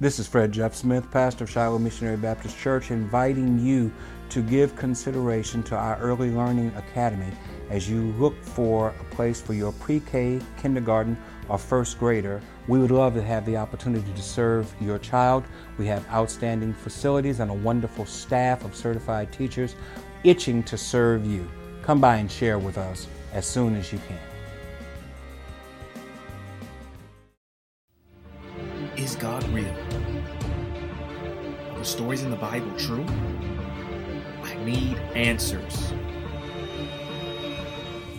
This is Fred Jeff Smith, pastor of Shiloh Missionary Baptist Church, inviting you to give consideration to our Early Learning Academy as you look for a place for your pre K, kindergarten, or first grader. We would love to have the opportunity to serve your child. We have outstanding facilities and a wonderful staff of certified teachers itching to serve you. Come by and share with us as soon as you can. Stories in the Bible true? I need answers.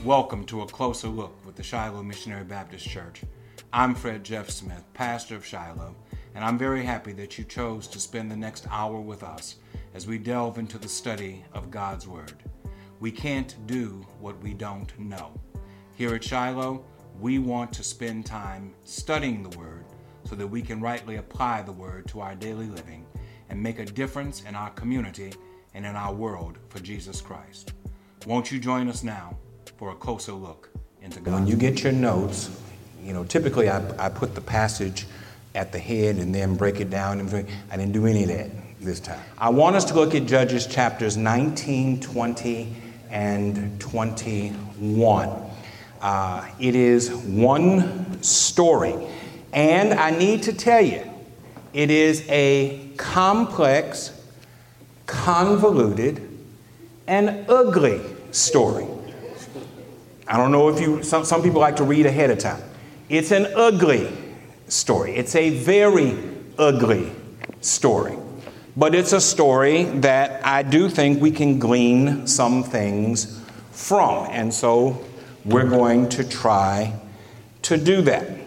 Welcome to a closer look with the Shiloh Missionary Baptist Church. I'm Fred Jeff Smith, pastor of Shiloh, and I'm very happy that you chose to spend the next hour with us as we delve into the study of God's Word. We can't do what we don't know. Here at Shiloh, we want to spend time studying the Word so that we can rightly apply the Word to our daily living and make a difference in our community and in our world for Jesus Christ. Won't you join us now for a closer look into God? When you get your notes, you know, typically I, I put the passage at the head and then break it down. And I didn't do any of that this time. I want us to look at Judges chapters 19, 20, and 21. Uh, it is one story. And I need to tell you, it is a complex, convoluted, and ugly story. I don't know if you, some, some people like to read ahead of time. It's an ugly story. It's a very ugly story. But it's a story that I do think we can glean some things from. And so we're going to try to do that.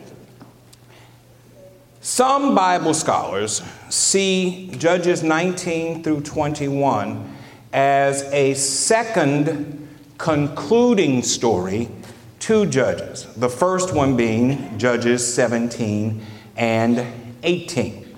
Some Bible scholars see Judges 19 through 21 as a second concluding story to Judges, the first one being Judges 17 and 18.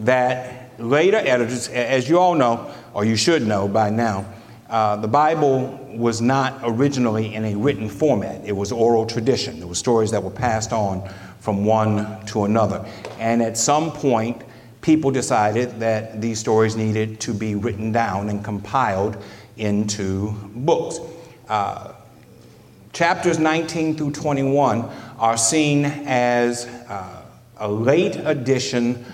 That later editors, as you all know, or you should know by now, uh, the Bible was not originally in a written format. It was oral tradition. There were stories that were passed on from one to another. And at some point, people decided that these stories needed to be written down and compiled into books. Uh, chapters 19 through 21 are seen as uh, a late addition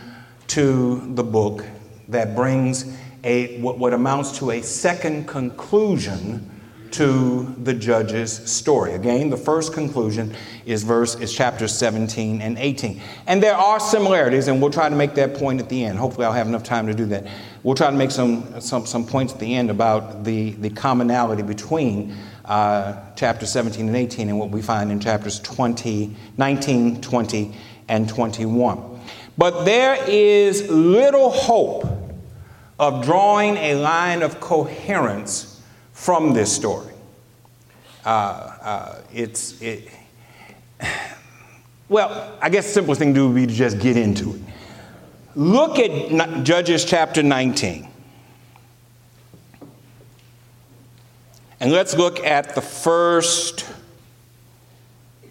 to the book that brings a, what, what amounts to a second conclusion to the judge's story. Again, the first conclusion is verse is chapters 17 and 18. And there are similarities, and we'll try to make that point at the end. Hopefully I'll have enough time to do that. We'll try to make some some, some points at the end about the, the commonality between uh, chapter 17 and 18 and what we find in chapters 20, 19, 20, and 21. But there is little hope of drawing a line of coherence from this story. Uh, uh, it's, it, well, I guess the simplest thing to do would be to just get into it. Look at Judges chapter 19. And let's look at the first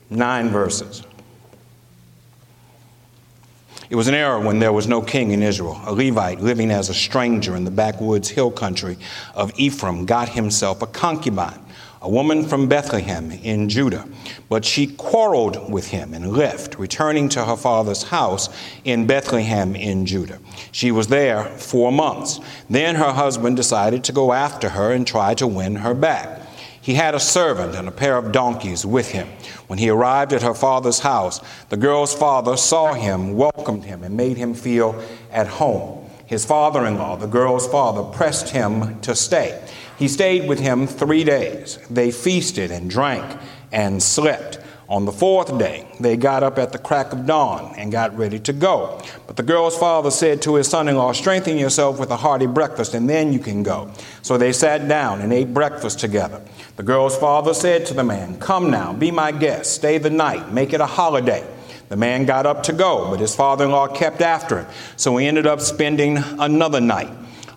nine verses. It was an era when there was no king in Israel. A Levite living as a stranger in the backwoods hill country of Ephraim got himself a concubine, a woman from Bethlehem in Judah. But she quarreled with him and left, returning to her father's house in Bethlehem in Judah. She was there four months. Then her husband decided to go after her and try to win her back. He had a servant and a pair of donkeys with him. When he arrived at her father's house, the girl's father saw him, welcomed him, and made him feel at home. His father in law, the girl's father, pressed him to stay. He stayed with him three days. They feasted and drank and slept. On the fourth day, they got up at the crack of dawn and got ready to go. But the girl's father said to his son in law, Strengthen yourself with a hearty breakfast, and then you can go. So they sat down and ate breakfast together. The girl's father said to the man, Come now, be my guest, stay the night, make it a holiday. The man got up to go, but his father in law kept after him. So he ended up spending another night.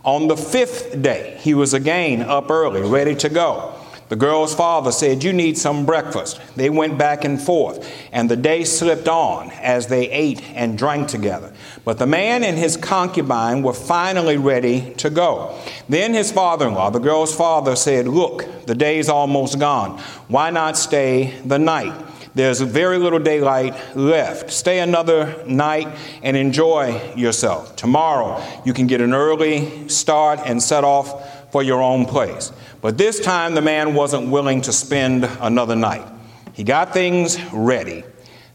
On the fifth day, he was again up early, ready to go. The girl's father said, You need some breakfast. They went back and forth, and the day slipped on as they ate and drank together. But the man and his concubine were finally ready to go. Then his father in law, the girl's father, said, Look, the day's almost gone. Why not stay the night? There's very little daylight left. Stay another night and enjoy yourself. Tomorrow, you can get an early start and set off for your own place. But this time, the man wasn't willing to spend another night. He got things ready,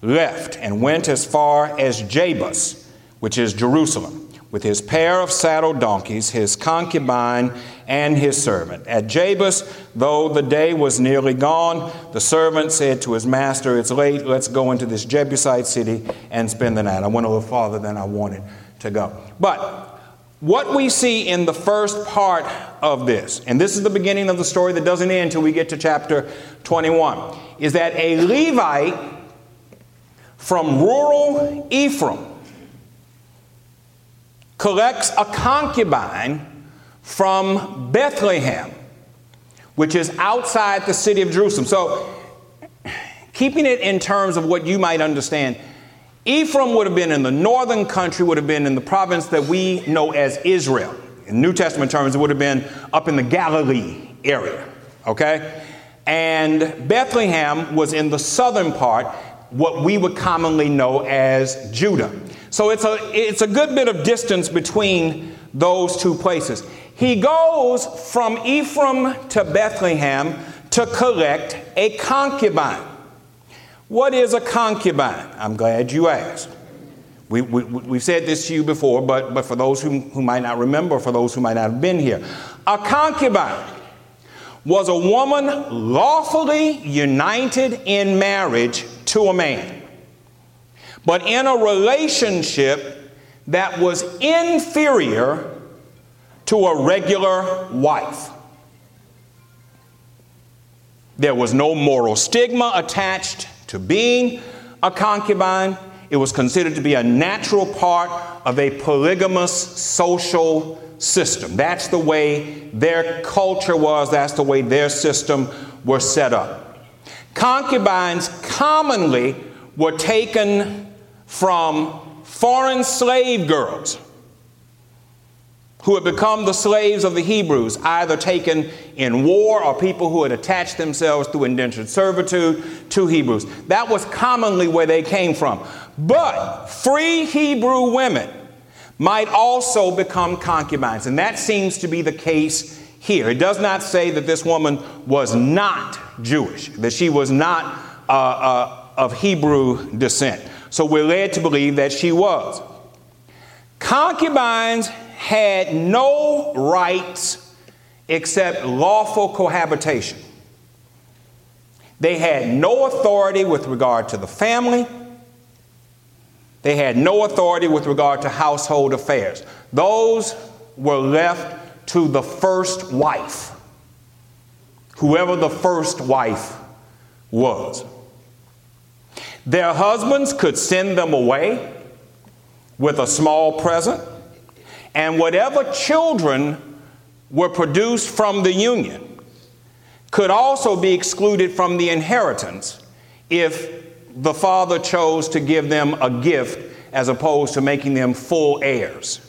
left, and went as far as Jebus, which is Jerusalem, with his pair of saddled donkeys, his concubine, and his servant. At Jebus, though the day was nearly gone, the servant said to his master, It's late, let's go into this Jebusite city and spend the night. I went a little farther than I wanted to go. But what we see in the first part of this, and this is the beginning of the story that doesn't end until we get to chapter 21, is that a Levite from rural Ephraim collects a concubine from Bethlehem, which is outside the city of Jerusalem. So, keeping it in terms of what you might understand, Ephraim would have been in the northern country, would have been in the province that we know as Israel. In New Testament terms, it would have been up in the Galilee area, okay? And Bethlehem was in the southern part, what we would commonly know as Judah. So it's a, it's a good bit of distance between those two places. He goes from Ephraim to Bethlehem to collect a concubine. What is a concubine? I'm glad you asked. We, we, we've said this to you before, but, but for those who, who might not remember, for those who might not have been here, a concubine was a woman lawfully united in marriage to a man, but in a relationship that was inferior to a regular wife. There was no moral stigma attached to being a concubine. It was considered to be a natural part of a polygamous social system. That's the way their culture was, that's the way their system was set up. Concubines commonly were taken from foreign slave girls who had become the slaves of the Hebrews, either taken in war or people who had attached themselves through indentured servitude to Hebrews. That was commonly where they came from. But free Hebrew women might also become concubines, and that seems to be the case here. It does not say that this woman was not Jewish, that she was not uh, uh, of Hebrew descent. So we're led to believe that she was. Concubines had no rights except lawful cohabitation. They had no authority with regard to the family. They had no authority with regard to household affairs. Those were left to the first wife, whoever the first wife was. Their husbands could send them away with a small present and whatever children were produced from the union could also be excluded from the inheritance if the father chose to give them a gift as opposed to making them full heirs.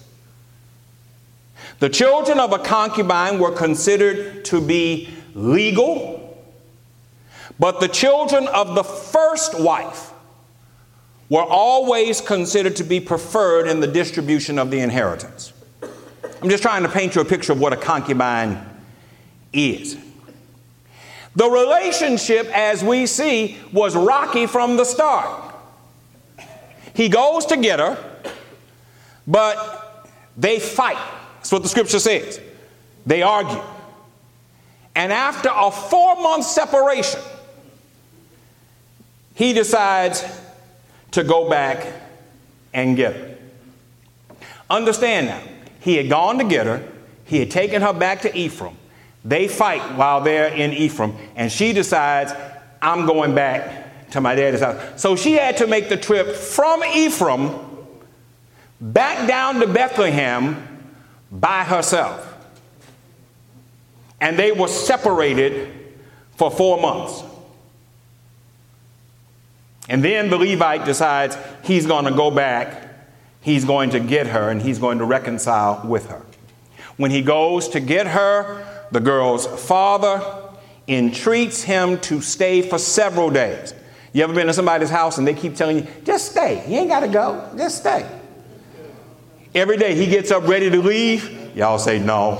The children of a concubine were considered to be legal, but the children of the first wife were always considered to be preferred in the distribution of the inheritance. I'm just trying to paint you a picture of what a concubine is. The relationship, as we see, was rocky from the start. He goes to get her, but they fight. That's what the scripture says. They argue. And after a four month separation, he decides to go back and get her. Understand now, he had gone to get her, he had taken her back to Ephraim. They fight while they're in Ephraim, and she decides, I'm going back to my daddy's house. So she had to make the trip from Ephraim back down to Bethlehem by herself. And they were separated for four months. And then the Levite decides he's going to go back, he's going to get her, and he's going to reconcile with her. When he goes to get her, the girl's father entreats him to stay for several days. You ever been to somebody's house and they keep telling you, just stay. You ain't got to go, just stay. Every day he gets up ready to leave. Y'all say, no.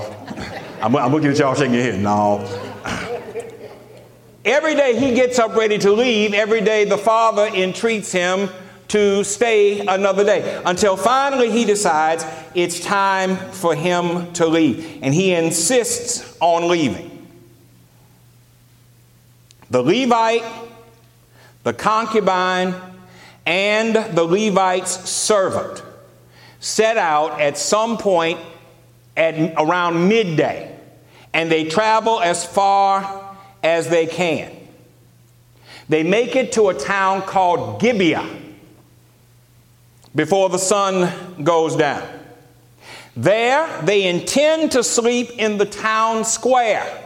I'm, I'm looking at y'all shaking your head. No. Every day he gets up ready to leave. Every day the father entreats him to stay another day until finally he decides it's time for him to leave. And he insists on leaving. The Levite, the concubine, and the Levite's servant set out at some point at around midday, and they travel as far as they can. They make it to a town called Gibeah before the sun goes down. There, they intend to sleep in the town square.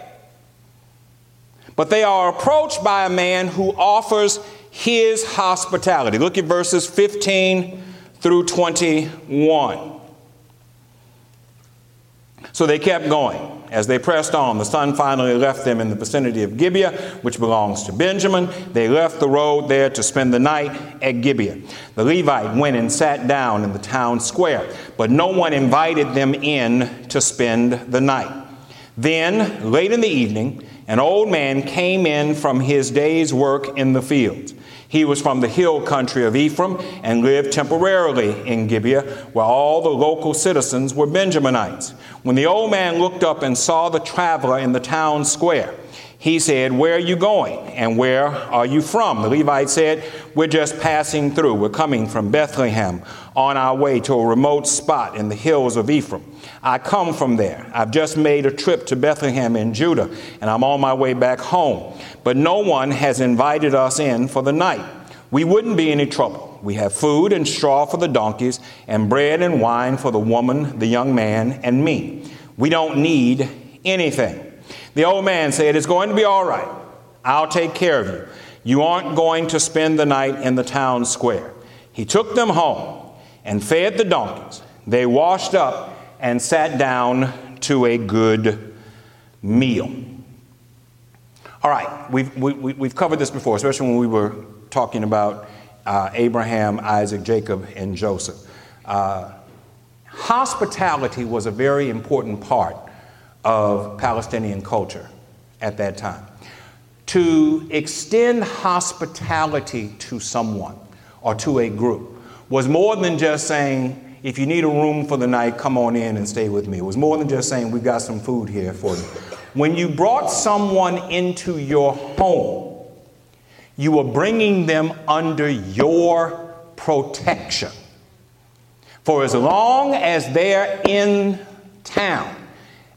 But they are approached by a man who offers his hospitality. Look at verses 15 through 21. So they kept going. As they pressed on, the sun finally left them in the vicinity of Gibeah, which belongs to Benjamin. They left the road there to spend the night at Gibeah. The Levite went and sat down in the town square, but no one invited them in to spend the night. Then, late in the evening, an old man came in from his day's work in the fields. He was from the hill country of Ephraim and lived temporarily in Gibeah, where all the local citizens were Benjaminites. When the old man looked up and saw the traveler in the town square, he said, Where are you going? And where are you from? The Levite said, We're just passing through. We're coming from Bethlehem on our way to a remote spot in the hills of Ephraim. I come from there. I've just made a trip to Bethlehem in Judah, and I'm on my way back home. But no one has invited us in for the night. We wouldn't be any trouble. We have food and straw for the donkeys, and bread and wine for the woman, the young man, and me. We don't need anything. The old man said, It's going to be all right. I'll take care of you. You aren't going to spend the night in the town square. He took them home and fed the donkeys. They washed up and sat down to a good meal. All right, we've, we, have we have covered this before, especially when we were talking about uh, Abraham, Isaac, Jacob, and Joseph. Uh, hospitality was a very important part of Palestinian culture at that time. To extend hospitality to someone or to a group was more than just saying, if you need a room for the night, come on in and stay with me. It was more than just saying, we've got some food here for you. When you brought someone into your home, you were bringing them under your protection. For as long as they're in town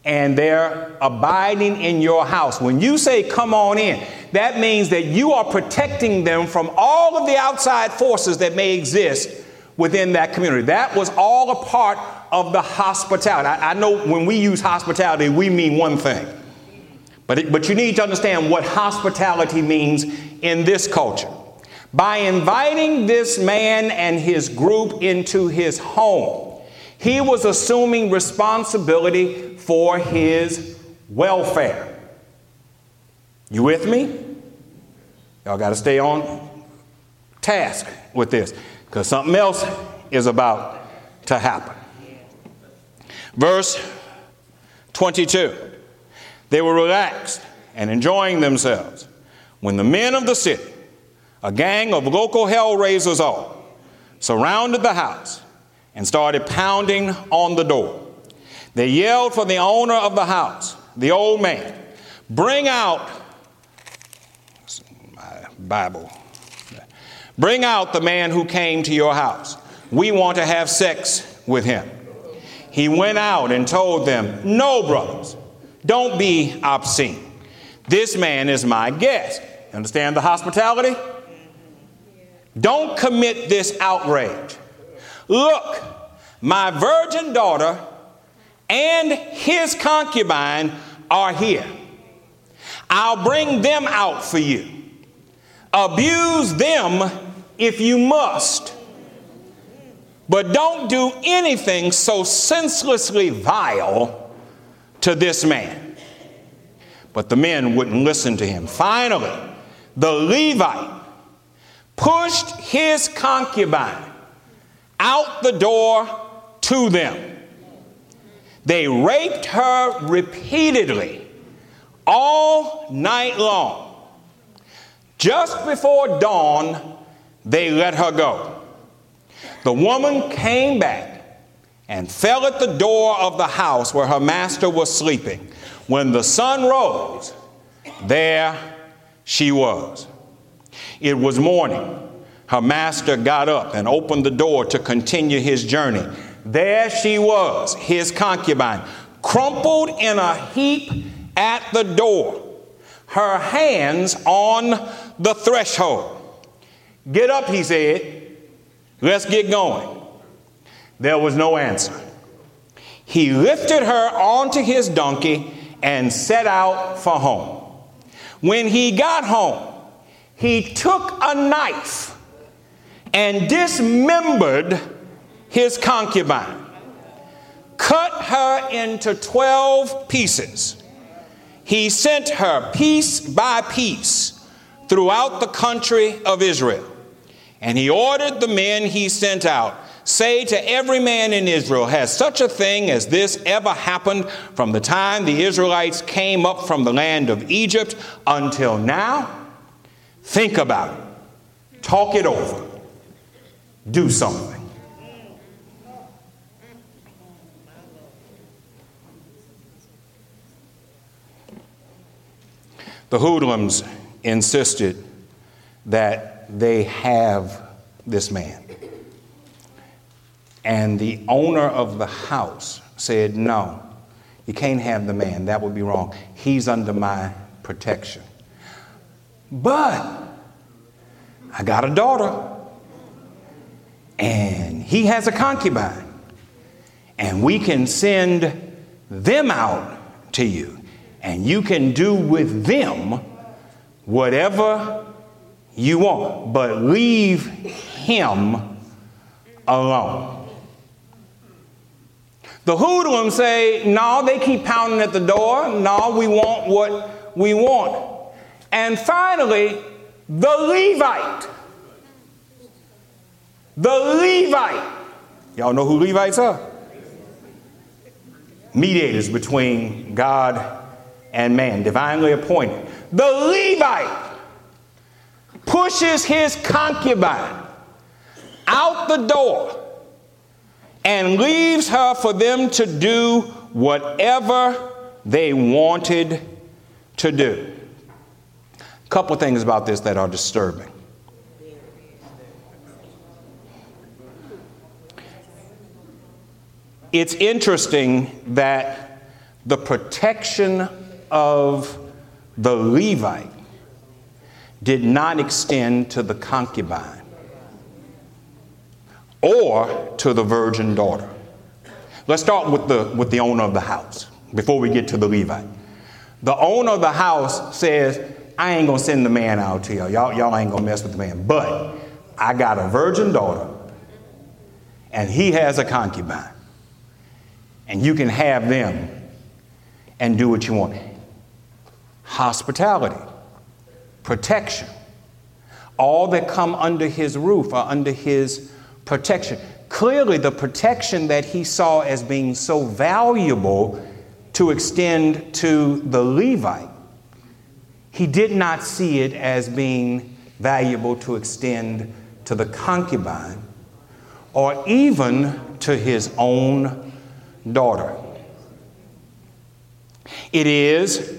and they're abiding in your house, when you say, come on in, that means that you are protecting them from all of the outside forces that may exist within that community. That was all a part of the hospitality. I, I know when we use hospitality, we mean one thing. But, it, but you need to understand what hospitality means in this culture. By inviting this man and his group into his home, he was assuming responsibility for his welfare. You with me? Y'all got to stay on task with this because something else is about to happen. Verse 22 They were relaxed and enjoying themselves when the men of the city, a gang of local hell raisers all, surrounded the house and started pounding on the door. They yelled for the owner of the house, the old man, bring out my Bible. Bring out the man who came to your house. We want to have sex with him. He went out and told them, No, brothers, don't be obscene. This man is my guest. Understand the hospitality? Don't commit this outrage. Look, my virgin daughter and his concubine are here. I'll bring them out for you. Abuse them if you must. But don't do anything so senselessly vile to this man. But the men wouldn't listen to him. Finally, the Levite pushed his concubine out the door to them. They raped her repeatedly all night long. Just before dawn, they let her go. The woman came back and fell at the door of the house where her master was sleeping. When the sun rose, there she was. It was morning. Her master got up and opened the door to continue his journey. There she was, his concubine, crumpled in a heap at the door, her hands on the threshold. Get up, he said. Let's get going. There was no answer. He lifted her onto his donkey and set out for home. When he got home, he took a knife and dismembered his concubine, cut her into 12 pieces. He sent her piece by piece throughout the country of Israel. And he ordered the men he sent out Say to every man in Israel, Has such a thing as this ever happened from the time the Israelites came up from the land of Egypt until now? Think about it, talk it over, do something. The hoodlums insisted that they have this man. And the owner of the house said, No, you can't have the man. That would be wrong. He's under my protection. But I got a daughter, and he has a concubine, and we can send them out to you, and you can do with them whatever you want, but leave him alone. The hoodlums say, no, they keep pounding at the door. No, we want what we want. And finally, the Levite. The Levite. Y'all know who Levites are? Mediators between God and man, divinely appointed. The Levite pushes his concubine out the door and leaves her for them to do whatever they wanted to do. A couple things about this that are disturbing. It's interesting that the protection of the Levite did not extend to the concubine or to the virgin daughter. Let's start with the, with the owner of the house before we get to the Levite. The owner of the house says, I ain't gonna send the man out to y'all. Y'all, y'all ain't gonna mess with the man. But I got a virgin daughter, and he has a concubine. And you can have them and do what you want. Hospitality, protection. All that come under his roof are under his protection. Clearly, the protection that he saw as being so valuable to extend to the Levite, he did not see it as being valuable to extend to the concubine or even to his own daughter. It is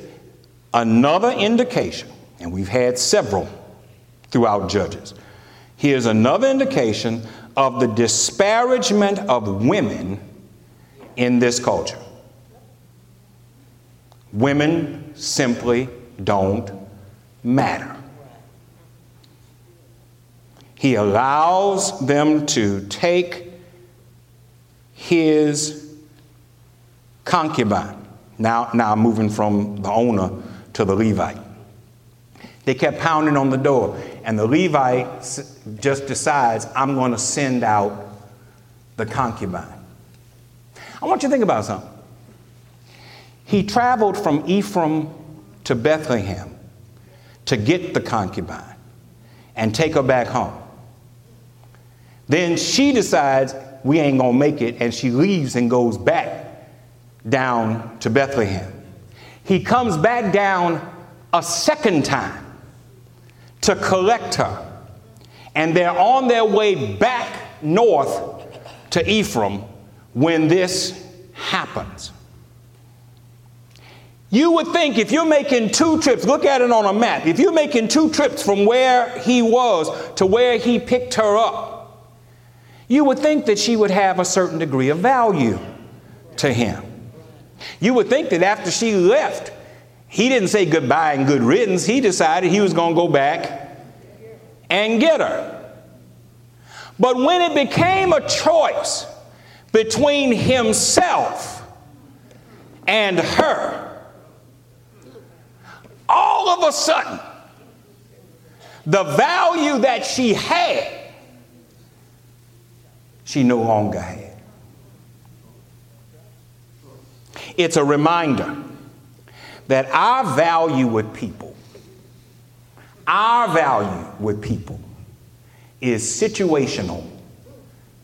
another indication, and we've had several throughout Judges. Here's another indication of the disparagement of women in this culture. Women simply don't matter. He allows them to take his concubine. Now, now moving from the owner to the Levite. They kept pounding on the door, and the Levite just decides, I'm going to send out the concubine. I want you to think about something. He traveled from Ephraim to Bethlehem to get the concubine and take her back home. Then she decides we ain't gonna make it, and she leaves and goes back down to Bethlehem. He comes back down a second time to collect her, and they're on their way back north to Ephraim when this happens. You would think if you're making two trips, look at it on a map, if you're making two trips from where he was to where he picked her up, you would think that she would have a certain degree of value to him. You would think that after she left, he didn't say goodbye and good riddance. He decided he was going to go back and get her. But when it became a choice between himself and her, all of a sudden, the value that she had, she no longer had. It's a reminder that our value with people, our value with people is situational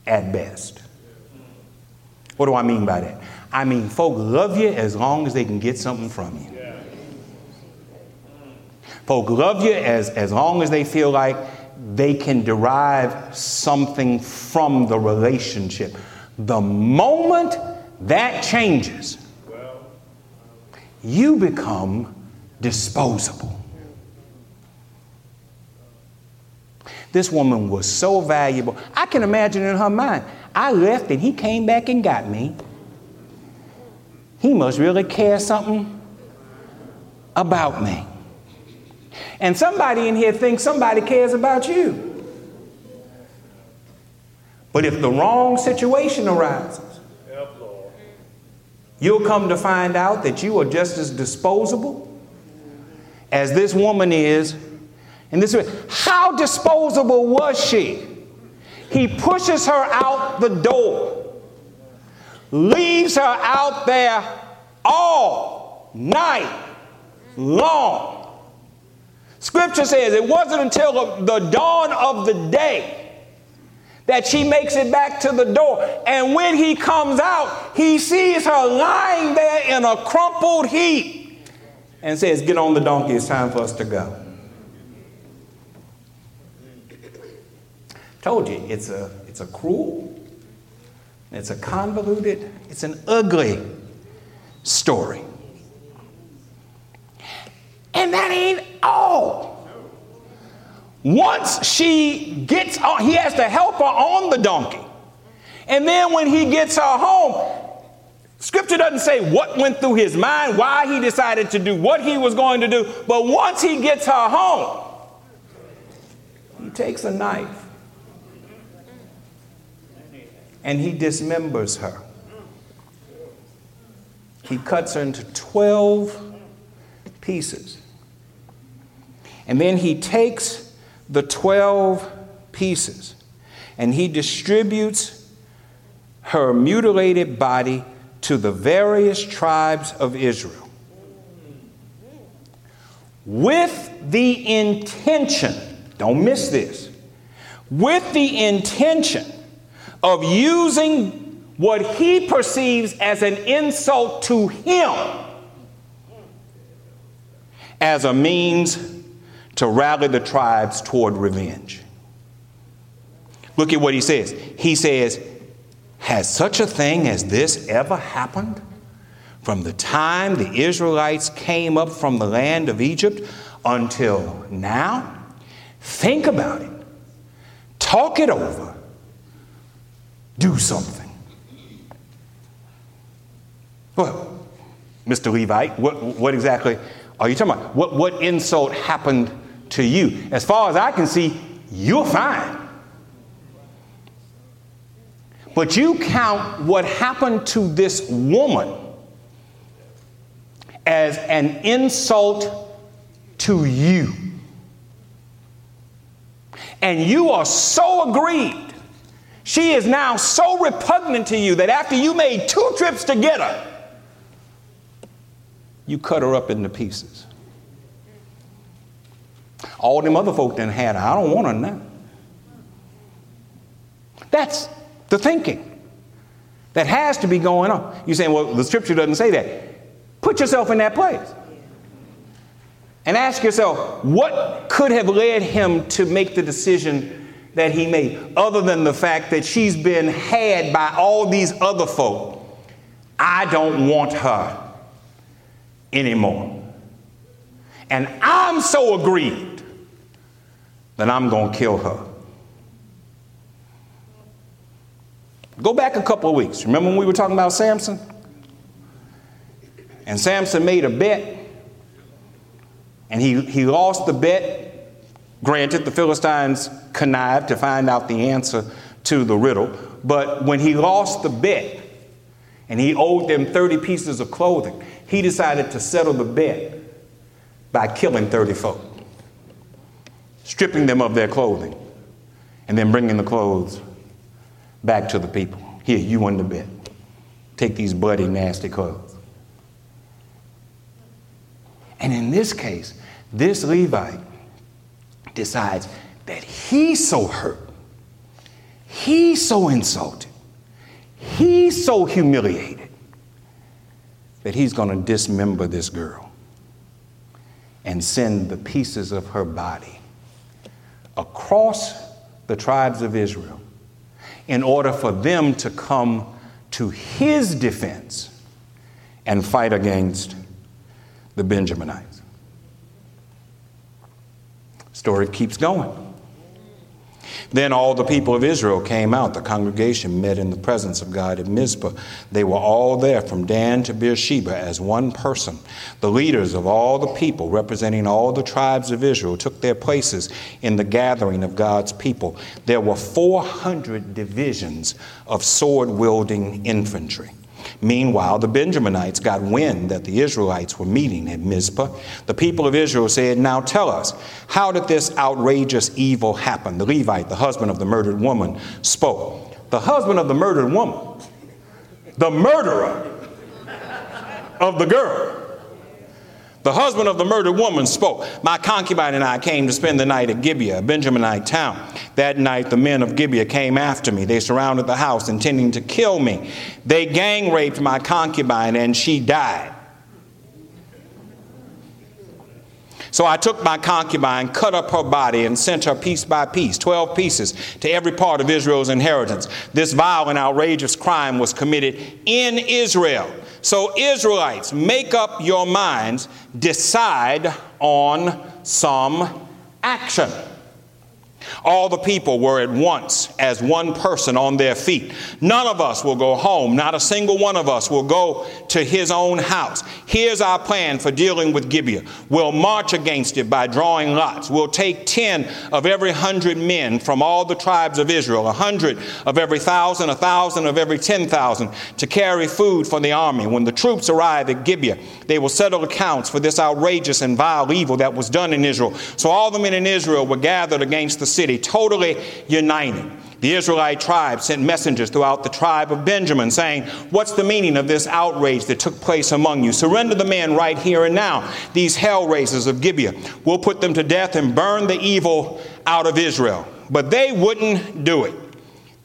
at best. What do I mean by that? I mean, folk love you as long as they can get something from you. Folk love you as, as long as they feel like they can derive something from the relationship. The moment that changes, you become disposable. This woman was so valuable. I can imagine in her mind, I left and he came back and got me. He must really care something about me. And somebody in here thinks somebody cares about you. But if the wrong situation arises, You'll come to find out that you are just as disposable as this woman is. And this way, how disposable was she? He pushes her out the door, leaves her out there all night long. Scripture says it wasn't until the dawn of the day that she makes it back to the door. And when he comes out, he sees her lying there in a crumpled heap and says, Get on the donkey, it's time for us to go. Told you, it's a, it's a cruel, it's a convoluted, it's an ugly story. And that ain't all. Once she gets on, he has to help her on the donkey. And then when he gets her home, scripture doesn't say what went through his mind, why he decided to do what he was going to do. But once he gets her home, he takes a knife and he dismembers her. He cuts her into 12 pieces. And then he takes the 12 pieces and he distributes her mutilated body to the various tribes of Israel. With the intention, don't miss this, with the intention of using what he perceives as an insult to him as a means to rally the tribes toward revenge. Look at what he says. He says, Has such a thing as this ever happened? From the time the Israelites came up from the land of Egypt until now? Think about it. Talk it over. Do something. Well, Mr. Levite, what, what exactly are you talking about? What, what insult happened to you. As far as I can see, you're fine. But you count what happened to this woman as an insult to you. And you are so aggrieved. She is now so repugnant to you that after you made two trips to get her, you cut her up into pieces. All them other folk done had her. I don't want her now. That's the thinking that has to be going on. You're saying, well, the scripture doesn't say that. Put yourself in that place and ask yourself, what could have led him to make the decision that he made, other than the fact that she's been had by all these other folk? I don't want her anymore. And I'm so aggrieved that I'm going to kill her. Go back a couple of weeks. Remember when we were talking about Samson? And Samson made a bet, and he, he lost the bet. Granted, the Philistines connived to find out the answer to the riddle, but when he lost the bet and he owed them 30 pieces of clothing, he decided to settle the bet by killing 30 folk, stripping them of their clothing, and then bringing the clothes back to the people. Here, you won the bet. Take these bloody, nasty clothes. And in this case, this Levite decides that he's so hurt, he's so insulted, he's so humiliated that he's going to dismember this girl and send the pieces of her body across the tribes of Israel in order for them to come to his defense and fight against the Benjaminites. Story keeps going. Then all the people of Israel came out. The congregation met in the presence of God at Mizpah. They were all there from Dan to Beersheba as one person. The leaders of all the people, representing all the tribes of Israel, took their places in the gathering of God's people. There were 400 divisions of sword wielding infantry. Meanwhile, the Benjaminites got wind that the Israelites were meeting at Mizpah. The people of Israel said, Now tell us, how did this outrageous evil happen? The Levite, the husband of the murdered woman, spoke. The husband of the murdered woman, the murderer of the girl, the husband of the murdered woman spoke. My concubine and I came to spend the night at Gibeah, a Benjaminite town. That night, the men of Gibeah came after me. They surrounded the house, intending to kill me. They gang raped my concubine, and she died. So I took my concubine, cut up her body, and sent her piece by piece, 12 pieces, to every part of Israel's inheritance. This vile and outrageous crime was committed in Israel. So, Israelites, make up your minds, decide on some action. All the people were at once as one person on their feet. None of us will go home. Not a single one of us will go to his own house. Here's our plan for dealing with Gibeah. We'll march against it by drawing lots. We'll take 10 of every hundred men from all the tribes of Israel, a hundred of every thousand, a thousand of every 10,000 to carry food for the army. When the troops arrive at Gibeah, they will settle accounts for this outrageous and vile evil that was done in Israel. So all the men in Israel were gathered against the city, totally united. The Israelite tribe sent messengers throughout the tribe of Benjamin saying, What's the meaning of this outrage that took place among you? Surrender the men right here and now. These hell raisers of Gibeah. We'll put them to death and burn the evil out of Israel. But they wouldn't do it.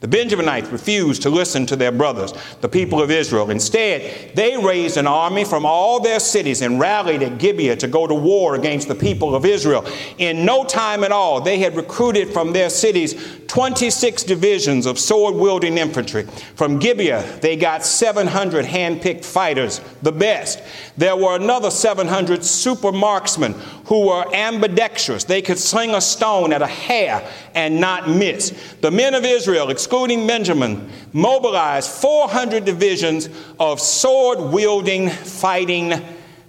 The Benjaminites refused to listen to their brothers, the people of Israel. Instead, they raised an army from all their cities and rallied at Gibeah to go to war against the people of Israel. In no time at all, they had recruited from their cities 26 divisions of sword wielding infantry. From Gibeah, they got 700 hand picked fighters, the best. There were another 700 super marksmen who were ambidextrous. They could sling a stone at a hair and not miss. The men of Israel, excluding Benjamin, mobilized 400 divisions of sword wielding, fighting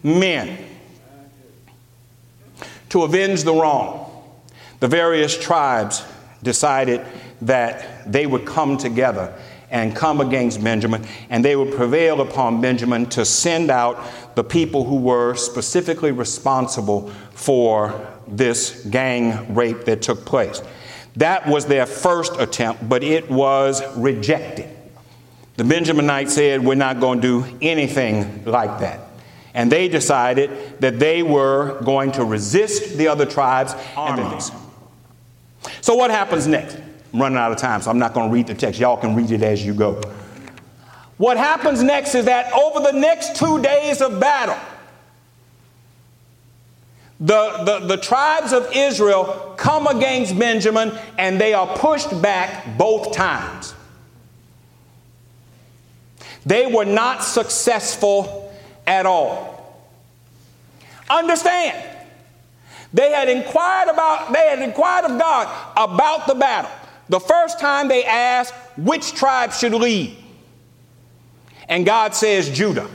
men. To avenge the wrong, the various tribes decided that they would come together and come against Benjamin, and they would prevail upon Benjamin to send out the people who were specifically responsible for this gang rape that took place. That was their first attempt, but it was rejected. The Benjaminites said, We're not going to do anything like that. And they decided that they were going to resist the other tribes' armies. So, what happens next? I'm running out of time, so I'm not going to read the text. Y'all can read it as you go. What happens next is that over the next two days of battle, the, the, the tribes of Israel come against Benjamin and they are pushed back both times. They were not successful at all. Understand, they had inquired about, they had inquired of God about the battle. The first time they asked which tribe should lead. And God says Judah.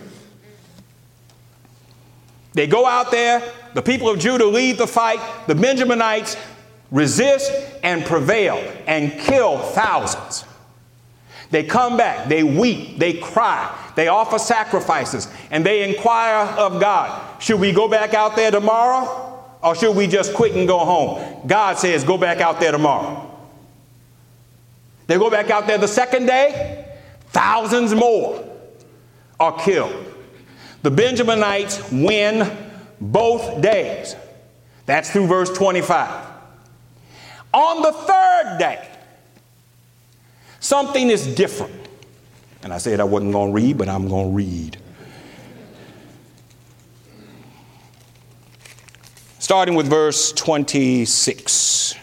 They go out there, the people of Judah lead the fight, the Benjaminites resist and prevail and kill thousands. They come back, they weep, they cry, they offer sacrifices, and they inquire of God Should we go back out there tomorrow? Or should we just quit and go home? God says, Go back out there tomorrow. They go back out there the second day, thousands more are killed. The Benjaminites win both days. That's through verse 25. On the third day, something is different. And I said I wasn't going to read, but I'm going to read. Starting with verse 26.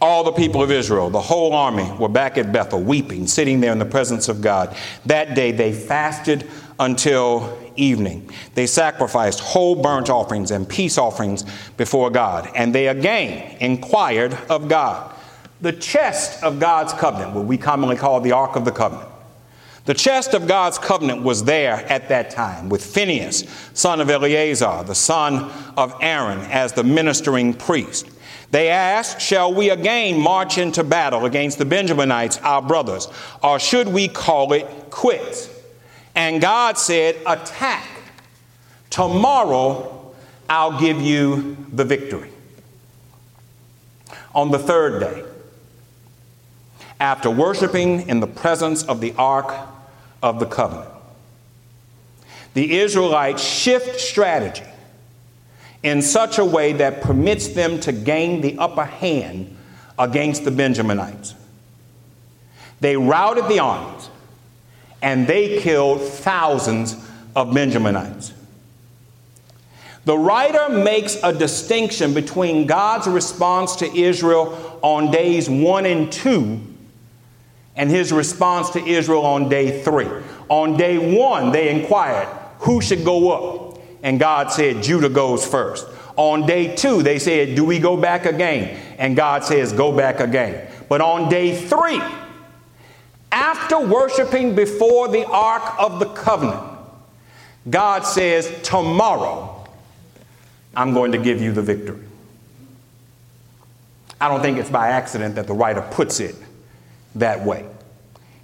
All the people of Israel, the whole army, were back at Bethel, weeping, sitting there in the presence of God. That day they fasted until evening. They sacrificed whole burnt offerings and peace offerings before God, and they again inquired of God. The chest of God's covenant, what we commonly call the Ark of the Covenant, the chest of God's covenant was there at that time with Phinehas, son of Eleazar, the son of Aaron, as the ministering priest. They asked, Shall we again march into battle against the Benjaminites, our brothers, or should we call it quits? And God said, Attack. Tomorrow I'll give you the victory. On the third day, after worshiping in the presence of the Ark of the Covenant, the Israelites shift strategy in such a way that permits them to gain the upper hand against the Benjaminites. They routed the armies and they killed thousands of Benjaminites. The writer makes a distinction between God's response to Israel on days one and two and his response to Israel on day three. On day one, they inquired, Who should go up? And God said, Judah goes first. On day two, they said, Do we go back again? And God says, Go back again. But on day three, after worshiping before the Ark of the Covenant, God says, Tomorrow, I'm going to give you the victory. I don't think it's by accident that the writer puts it that way.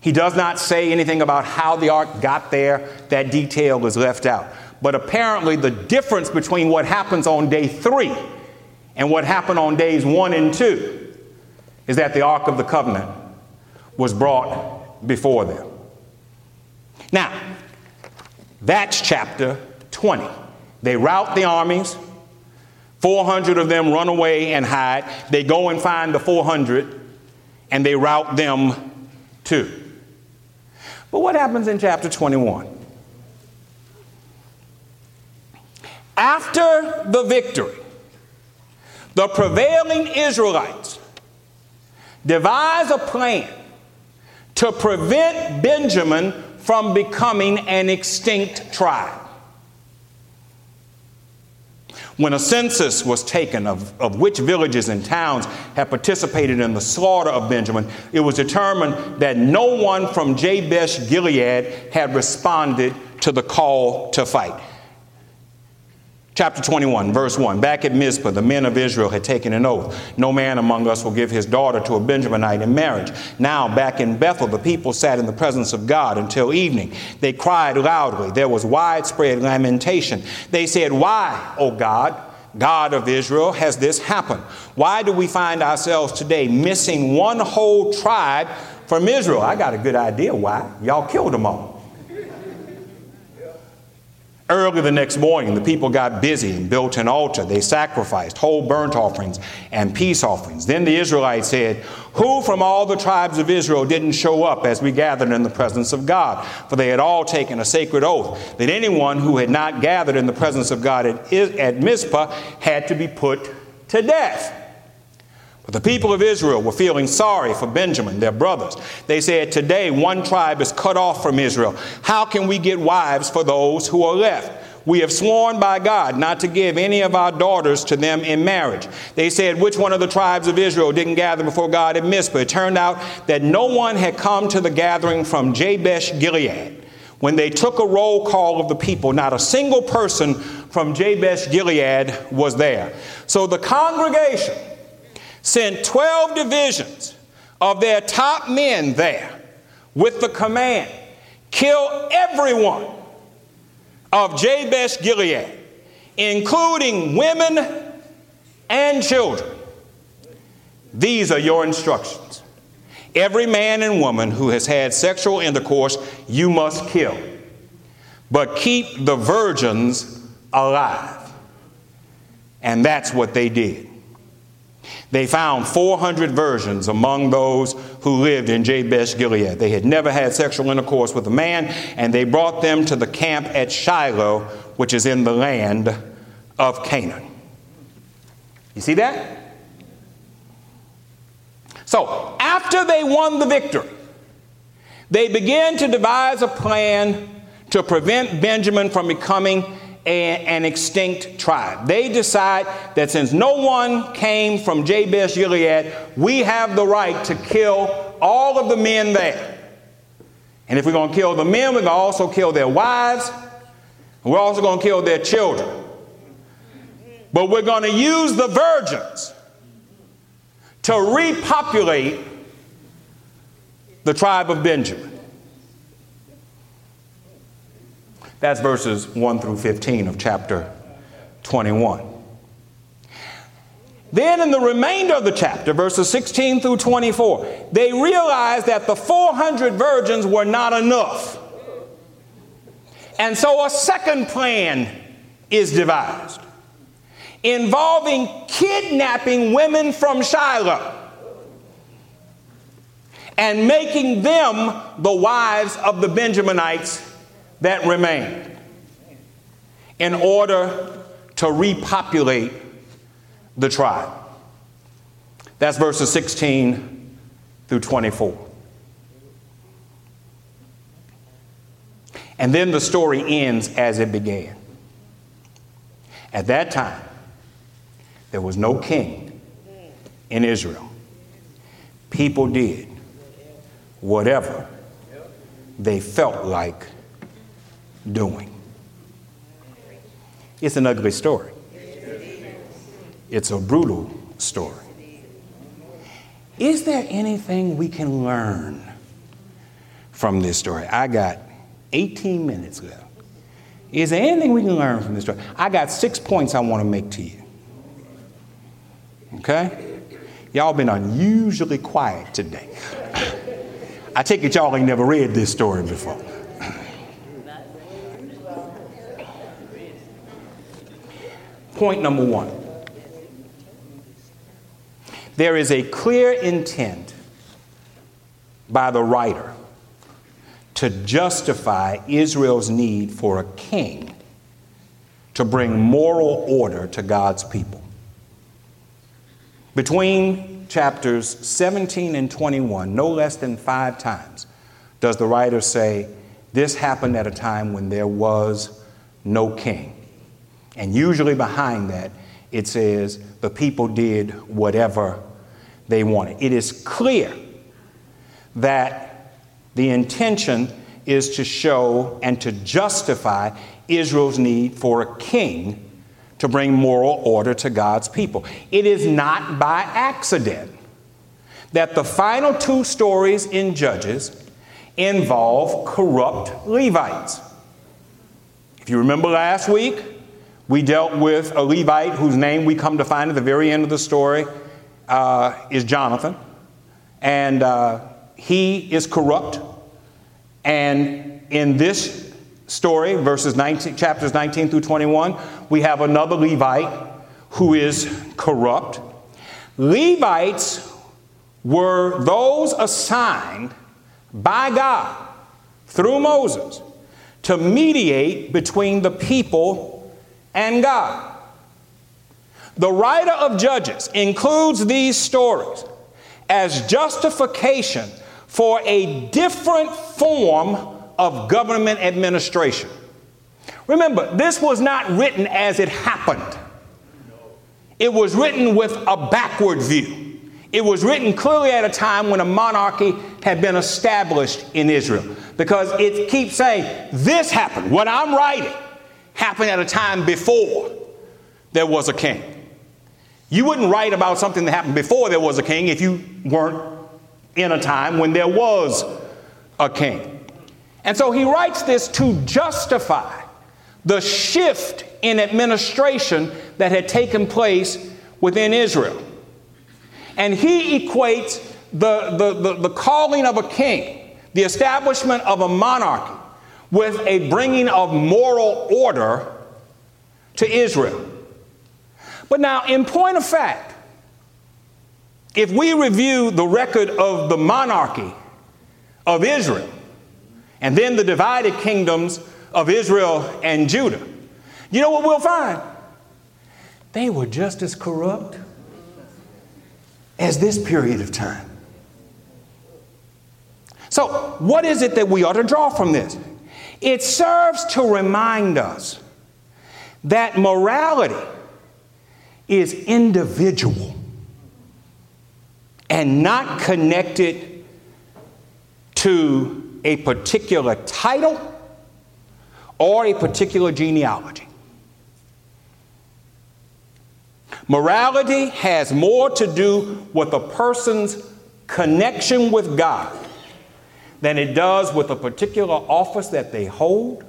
He does not say anything about how the ark got there, that detail is left out. But apparently, the difference between what happens on day three and what happened on days one and two is that the Ark of the Covenant was brought before them. Now, that's chapter 20. They rout the armies. 400 of them run away and hide. They go and find the 400 and they rout them too. But what happens in chapter 21? After the victory, the prevailing Israelites devise a plan to prevent Benjamin from becoming an extinct tribe. When a census was taken of, of which villages and towns had participated in the slaughter of Benjamin, it was determined that no one from Jabesh Gilead had responded to the call to fight. Chapter 21, verse 1. Back at Mizpah, the men of Israel had taken an oath. No man among us will give his daughter to a Benjaminite in marriage. Now, back in Bethel, the people sat in the presence of God until evening. They cried loudly. There was widespread lamentation. They said, Why, O God, God of Israel, has this happened? Why do we find ourselves today missing one whole tribe from Israel? I got a good idea why. Y'all killed them all. Early the next morning, the people got busy and built an altar. They sacrificed whole burnt offerings and peace offerings. Then the Israelites said, Who from all the tribes of Israel didn't show up as we gathered in the presence of God? For they had all taken a sacred oath that anyone who had not gathered in the presence of God at, at Mizpah had to be put to death. But the people of Israel were feeling sorry for Benjamin, their brothers. They said, Today one tribe is cut off from Israel. How can we get wives for those who are left? We have sworn by God not to give any of our daughters to them in marriage. They said, Which one of the tribes of Israel didn't gather before God at Mizpah? It turned out that no one had come to the gathering from Jabesh Gilead. When they took a roll call of the people, not a single person from Jabesh Gilead was there. So the congregation sent 12 divisions of their top men there with the command kill everyone of Jabesh Gilead, including women and children. These are your instructions. Every man and woman who has had sexual intercourse, you must kill. But keep the virgins alive. And that's what they did. They found 400 virgins among those who lived in Jabesh Gilead. They had never had sexual intercourse with a man, and they brought them to the camp at Shiloh, which is in the land of Canaan. You see that? So, after they won the victory, they began to devise a plan to prevent Benjamin from becoming an extinct tribe. They decide that since no one came from Jabesh Gilead, we have the right to kill all of the men there. And if we're going to kill the men, we're going to also kill their wives. We're also going to kill their children. But we're going to use the virgins to repopulate the tribe of Benjamin. That's verses 1 through 15 of chapter 21. Then, in the remainder of the chapter, verses 16 through 24, they realized that the 400 virgins were not enough. And so a second plan is devised involving kidnapping women from Shiloh and making them the wives of the Benjaminites that remained in order to repopulate the tribe. That's verses 16 through 24. And then the story ends as it began. At that time, there was no king in Israel. People did whatever they felt like doing. It's an ugly story. It's a brutal story. Is there anything we can learn from this story? I got 18 minutes left. Is there anything we can learn from this story? I got six points I want to make to you. Okay? Y'all been unusually quiet today. I take it y'all ain't never read this story before. Point number one there is a clear intent by the writer to justify Israel's need for a king to bring moral order to God's people. Between chapters 17 and 21, no less than five times, does the writer say, This happened at a time when there was no king. And usually behind that, it says the people did whatever they wanted. It is clear that the intention is to show and to justify Israel's need for a king to bring moral order to God's people. It is not by accident that the final two stories in Judges involve corrupt Levites. If you remember last week, we dealt with a Levite whose name we come to find at the very end of the story uh, is Jonathan. And uh, he is corrupt. And in this story, verses 19, chapters 19 through 21, we have another Levite who is corrupt. Levites were those assigned by God through Moses to mediate between the people and God. The writer of Judges includes these stories as justification for a different form of government administration. Remember, this was not written as it happened, it was written with a backward view. It was written clearly at a time when a monarchy had been established in Israel because it keeps saying, This happened. What I'm writing happened at a time before there was a king. You wouldn't write about something that happened before there was a king if you weren't in a time when there was a king. And so he writes this to justify the shift in administration that had taken place within Israel. And he equates the, the, the, the, calling of a king, the establishment of a monarchy, with a bringing of moral order to Israel. But now, in point of fact, if we review the record of the monarchy of Israel and then the divided kingdoms of Israel and Judah, you know what we'll find? They were just as corrupt as this period of time. So, what is it that we ought to draw from this? It serves to remind us that morality is individual and not connected to a particular title or a particular genealogy. Morality has more to do with a person's connection with God than it does with a particular office that they hold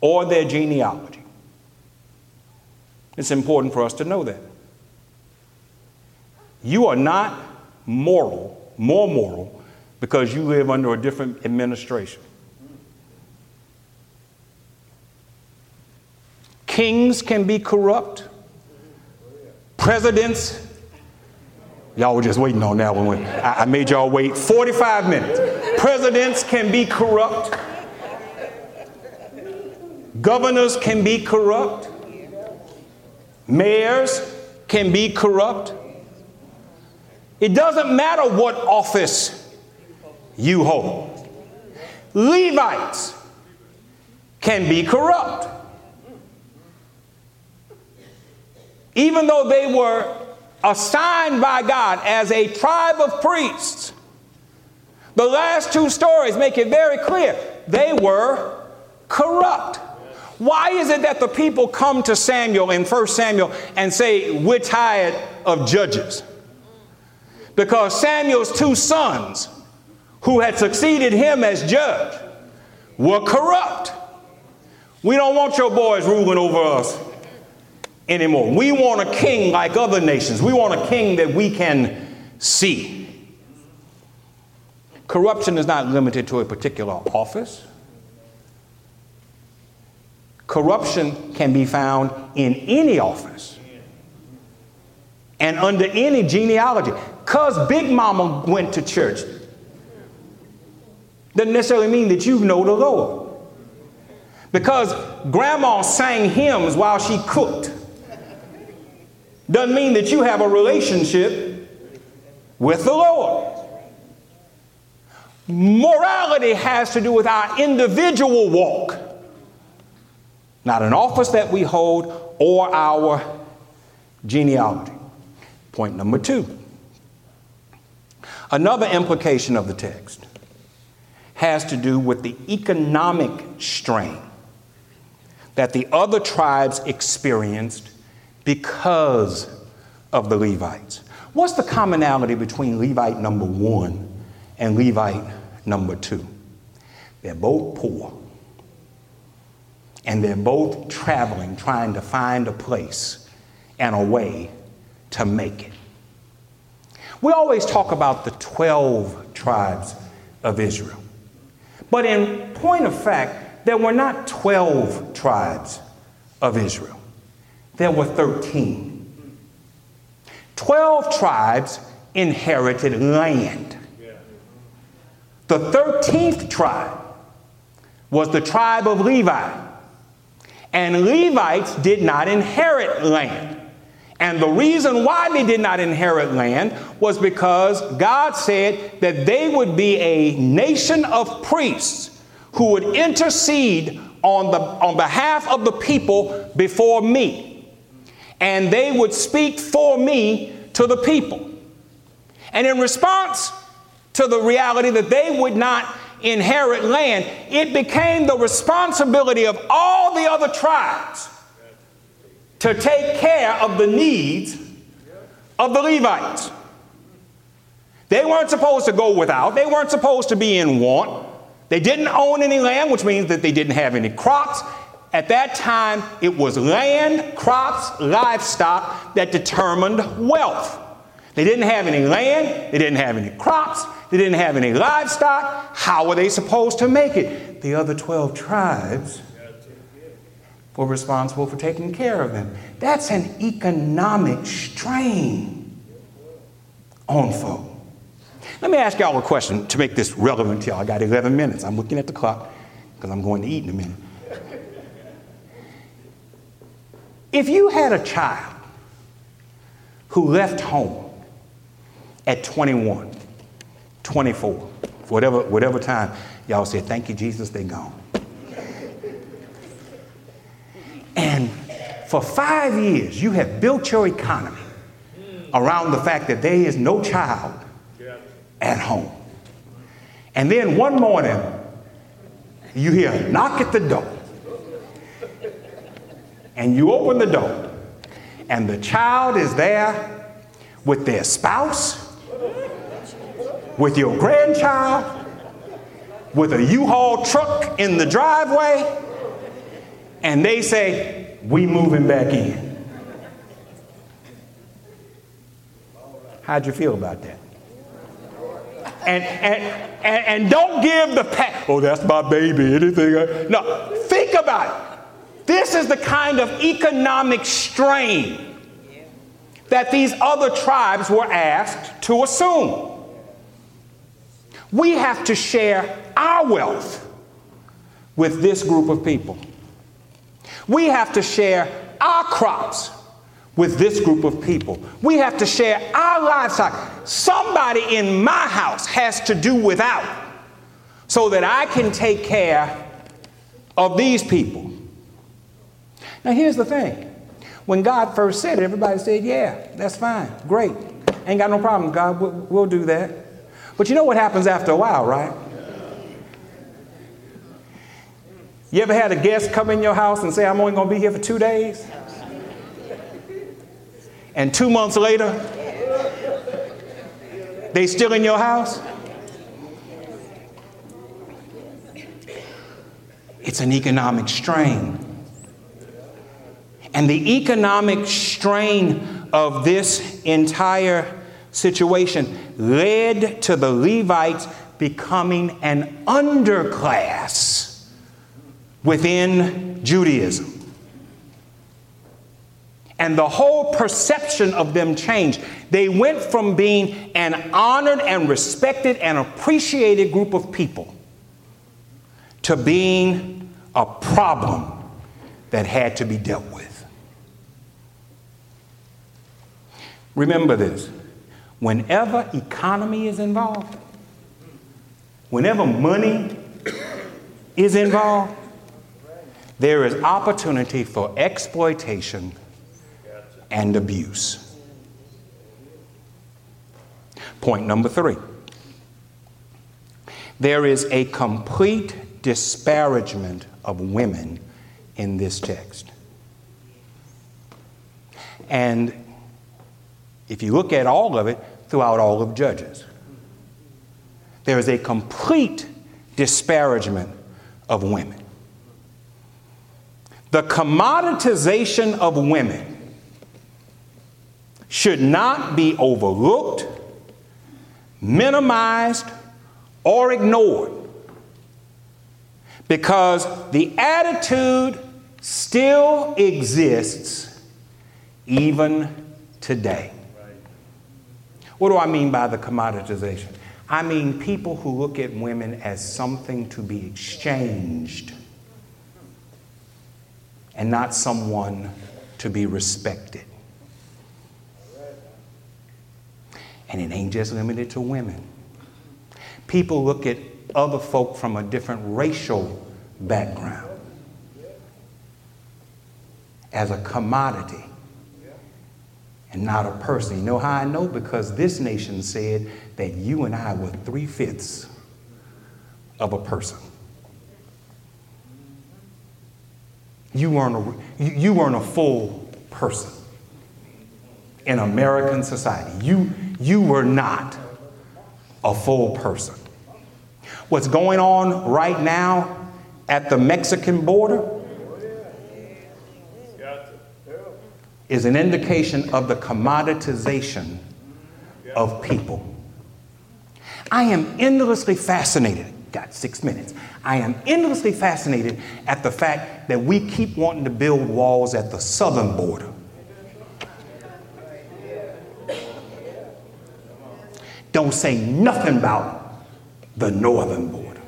or their genealogy. It's important for us to know that. You are not moral, more moral, because you live under a different administration. Kings can be corrupt. Presidents, y'all were just waiting on that one. I made y'all wait 45 minutes. Presidents can be corrupt. Governors can be corrupt. Mayors can be corrupt. It doesn't matter what office you hold. Levites can be corrupt. Even though they were assigned by God as a tribe of priests, the last two stories make it very clear they were corrupt. Why is it that the people come to Samuel in 1 Samuel and say, We're tired of judges? Because Samuel's two sons, who had succeeded him as judge, were corrupt. We don't want your boys ruling over us anymore. We want a king like other nations. We want a king that we can see. Corruption is not limited to a particular office. Corruption can be found in any office and under any genealogy. Because Big Mama went to church doesn't necessarily mean that you know the Lord. Because Grandma sang hymns while she cooked doesn't mean that you have a relationship with the Lord. Morality has to do with our individual walk not an office that we hold or our genealogy. Point number two. Another implication of the text has to do with the economic strain that the other tribes experienced because of the Levites. What's the commonality between Levite number one and Levite number two? They're both poor. And they're both traveling, trying to find a place and a way to make it. We always talk about the 12 tribes of Israel. But in point of fact, there were not 12 tribes of Israel, there were 13. 12 tribes inherited land. The 13th tribe was the tribe of Levi. And Levites did not inherit land. And the reason why they did not inherit land was because God said that they would be a nation of priests who would intercede on, the, on behalf of the people before me. And they would speak for me to the people. And in response to the reality that they would not inherit land, it became the responsibility of all the other tribes to take care of the needs of the Levites. They weren't supposed to go without, they weren't supposed to be in want. They didn't own any land, which means that they didn't have any crops. At that time, it was land, crops, livestock that determined wealth. They didn't have any land, they didn't have any crops, they didn't have any livestock. How were they supposed to make it? The other 12 tribes were responsible for taking care of them. That's an economic strain on folk. Let me ask y'all a question to make this relevant to y'all. I got 11 minutes. I'm looking at the clock because I'm going to eat in a minute. If you had a child who left home at 21, 24, whatever, whatever time y'all say, Thank you, Jesus, they gone. And for five years, you have built your economy around the fact that there is no child at home. And then one morning, you hear a knock at the door. And you open the door, and the child is there with their spouse, with your grandchild, with a U Haul truck in the driveway, and they say, We moving back in. How'd you feel about that? And, and, and, and don't give the pat, oh, that's my baby, anything. I, no, think about it. This is the kind of economic strain that these other tribes were asked to assume. We have to share our wealth with this group of people. We have to share our crops with this group of people. We have to share our livestock. Somebody in my house has to do without so that I can take care of these people. Now, here's the thing when God first said it, everybody said, Yeah, that's fine, great. Ain't got no problem, God, we'll, we'll do that. But you know what happens after a while, right? You ever had a guest come in your house and say, I'm only going to be here for two days? And two months later, they still in your house? It's an economic strain. And the economic strain of this entire situation led to the Levites becoming an underclass within Judaism. And the whole perception of them changed. They went from being an honored and respected and appreciated group of people to being a problem that had to be dealt with. Remember this whenever economy is involved, whenever money is involved, there is opportunity for exploitation and abuse. Point number three there is a complete disparagement of women in this text. And if you look at all of it throughout all of Judges, there is a complete disparagement of women. The commoditization of women should not be overlooked, minimized, or ignored because the attitude still exists even today. What do I mean by the commoditization? I mean people who look at women as something to be exchanged and not someone to be respected. And it ain't just limited to women. People look at other folk from a different racial background as a commodity and not a person. You know how I know? Because this nation said that you and I were three fifths of a person. You weren't a, you weren't a full person in American society. You, you were not a full person. What's going on right now at the Mexican border is an indication of the commoditization of people. I am endlessly fascinated. Got six minutes. I am endlessly fascinated at the fact that we keep wanting to build walls at the southern border. Don't say nothing about the northern border.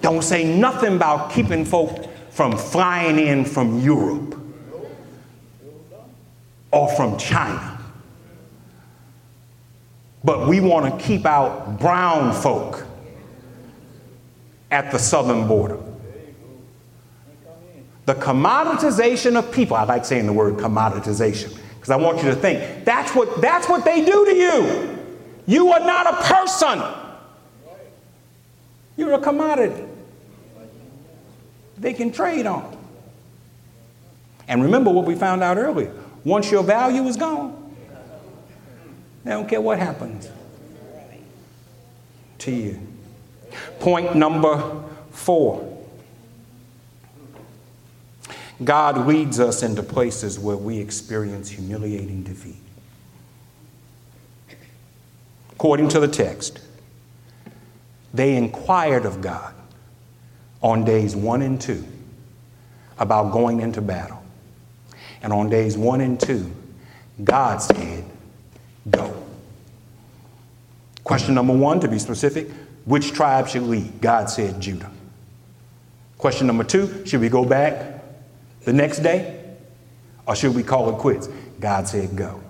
Don't say nothing about keeping folk from flying in from Europe or from China. But we want to keep out brown folk at the southern border. The commoditization of people, I like saying the word commoditization because I want you to think that's what, that's what they do to you. You are not a person, you're a commodity they can trade on. And remember what we found out earlier once your value is gone, they don't care what happens to you. Point number four God leads us into places where we experience humiliating defeat. According to the text, they inquired of God on days one and two about going into battle. And on days one and two, God said, Go. Question number one, to be specific, which tribe should lead? God said Judah. Question number two, should we go back the next day? Or should we call it quits? God said go.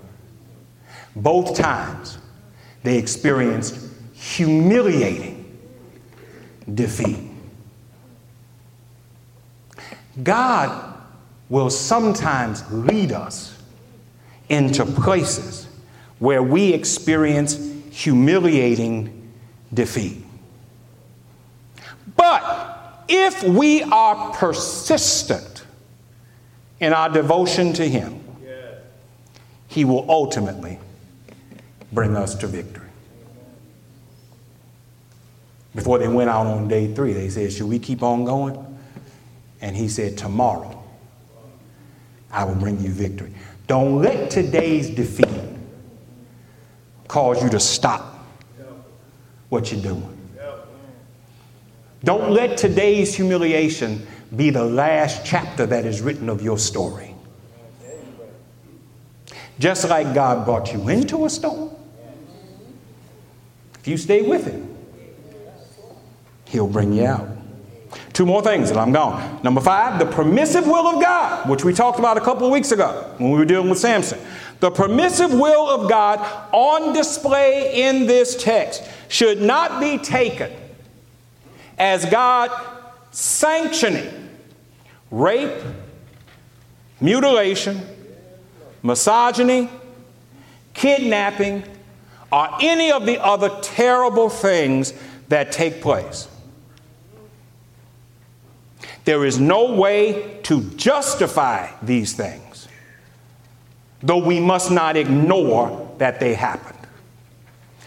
Both times, they experienced humiliating defeat. God will sometimes lead us into places where we experience humiliating defeat. But if we are persistent in our devotion to Him, He will ultimately bring us to victory. Before they went out on day three, they said, Should we keep on going? And he said, Tomorrow I will bring you victory. Don't let today's defeat cause you to stop what you're doing. Don't let today's humiliation be the last chapter that is written of your story. Just like God brought you into a storm, if you stay with Him, He'll bring you out. Two more things and I'm gone. Number five, the permissive will of God, which we talked about a couple of weeks ago when we were dealing with Samson. The permissive will of God on display in this text should not be taken as God sanctioning rape, mutilation, misogyny, kidnapping, or any of the other terrible things that take place. There is no way to justify these things, though we must not ignore that they happened.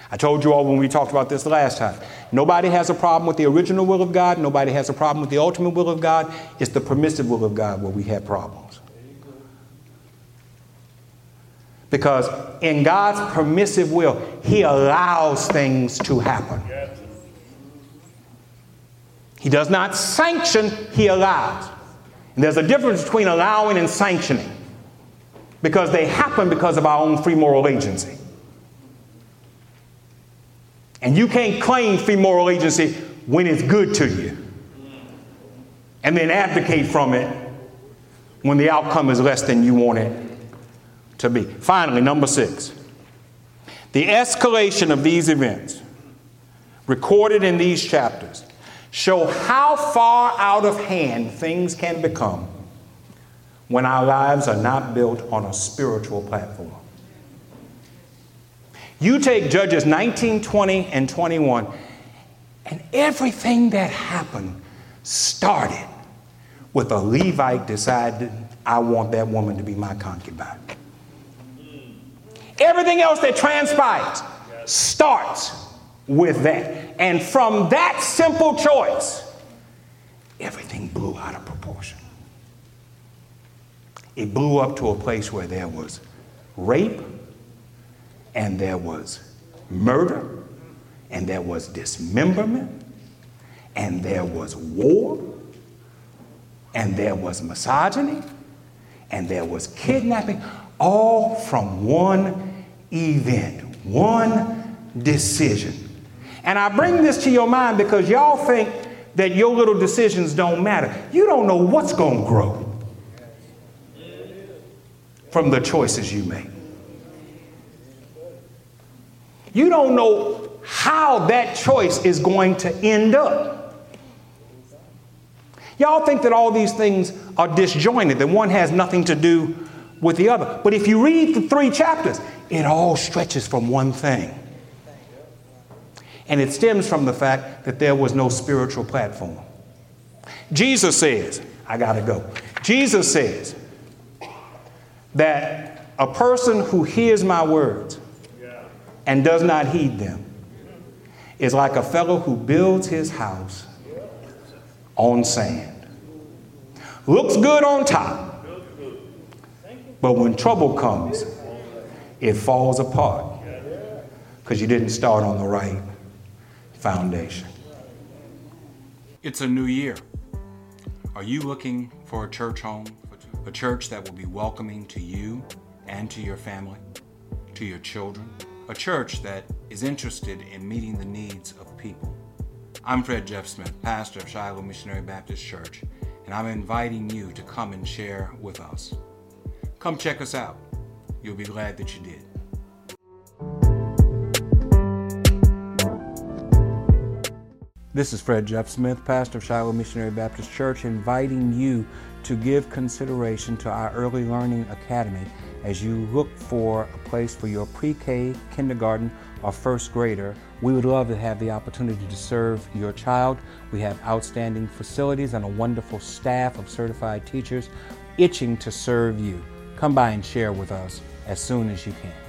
I told you all when we talked about this last time. Nobody has a problem with the original will of God. Nobody has a problem with the ultimate will of God. It's the permissive will of God where we have problems. Because in God's permissive will, He allows things to happen. He does not sanction, He allows. And there's a difference between allowing and sanctioning because they happen because of our own free moral agency. And you can't claim free moral agency when it's good to you and then advocate from it when the outcome is less than you want it to be. Finally, number six the escalation of these events recorded in these chapters show how far out of hand things can become when our lives are not built on a spiritual platform. You take Judges 19, 20, and 21, and everything that happened started with a Levite decided, I want that woman to be my concubine. Everything else that transpires starts with that. And from that simple choice, everything blew out of proportion. It blew up to a place where there was rape, and there was murder, and there was dismemberment, and there was war, and there was misogyny, and there was kidnapping, all from one event, one decision. And I bring this to your mind because y'all think that your little decisions don't matter. You don't know what's going to grow from the choices you make. You don't know how that choice is going to end up. Y'all think that all these things are disjointed, that one has nothing to do with the other. But if you read the three chapters, it all stretches from one thing. And it stems from the fact that there was no spiritual platform. Jesus says, I gotta go. Jesus says that a person who hears my words and does not heed them is like a fellow who builds his house on sand. Looks good on top, but when trouble comes, it falls apart because you didn't start on the right foundation. It's a new year. Are you looking for a church home? A church that will be welcoming to you and to your family, to your children? a church that is interested in meeting the needs of people. I'm Fred Jeff Smith, pastor of Shiloh Missionary Baptist Church, and I'm inviting you to come and share with us. Come check us out. You'll be glad that you did. This is Fred Jeff Smith, pastor of Shiloh Missionary Baptist Church, inviting you to give consideration to our Early Learning Academy as you look for a place for your pre K, kindergarten, or first grader. We would love to have the opportunity to serve your child. We have outstanding facilities and a wonderful staff of certified teachers itching to serve you. Come by and share with us as soon as you can.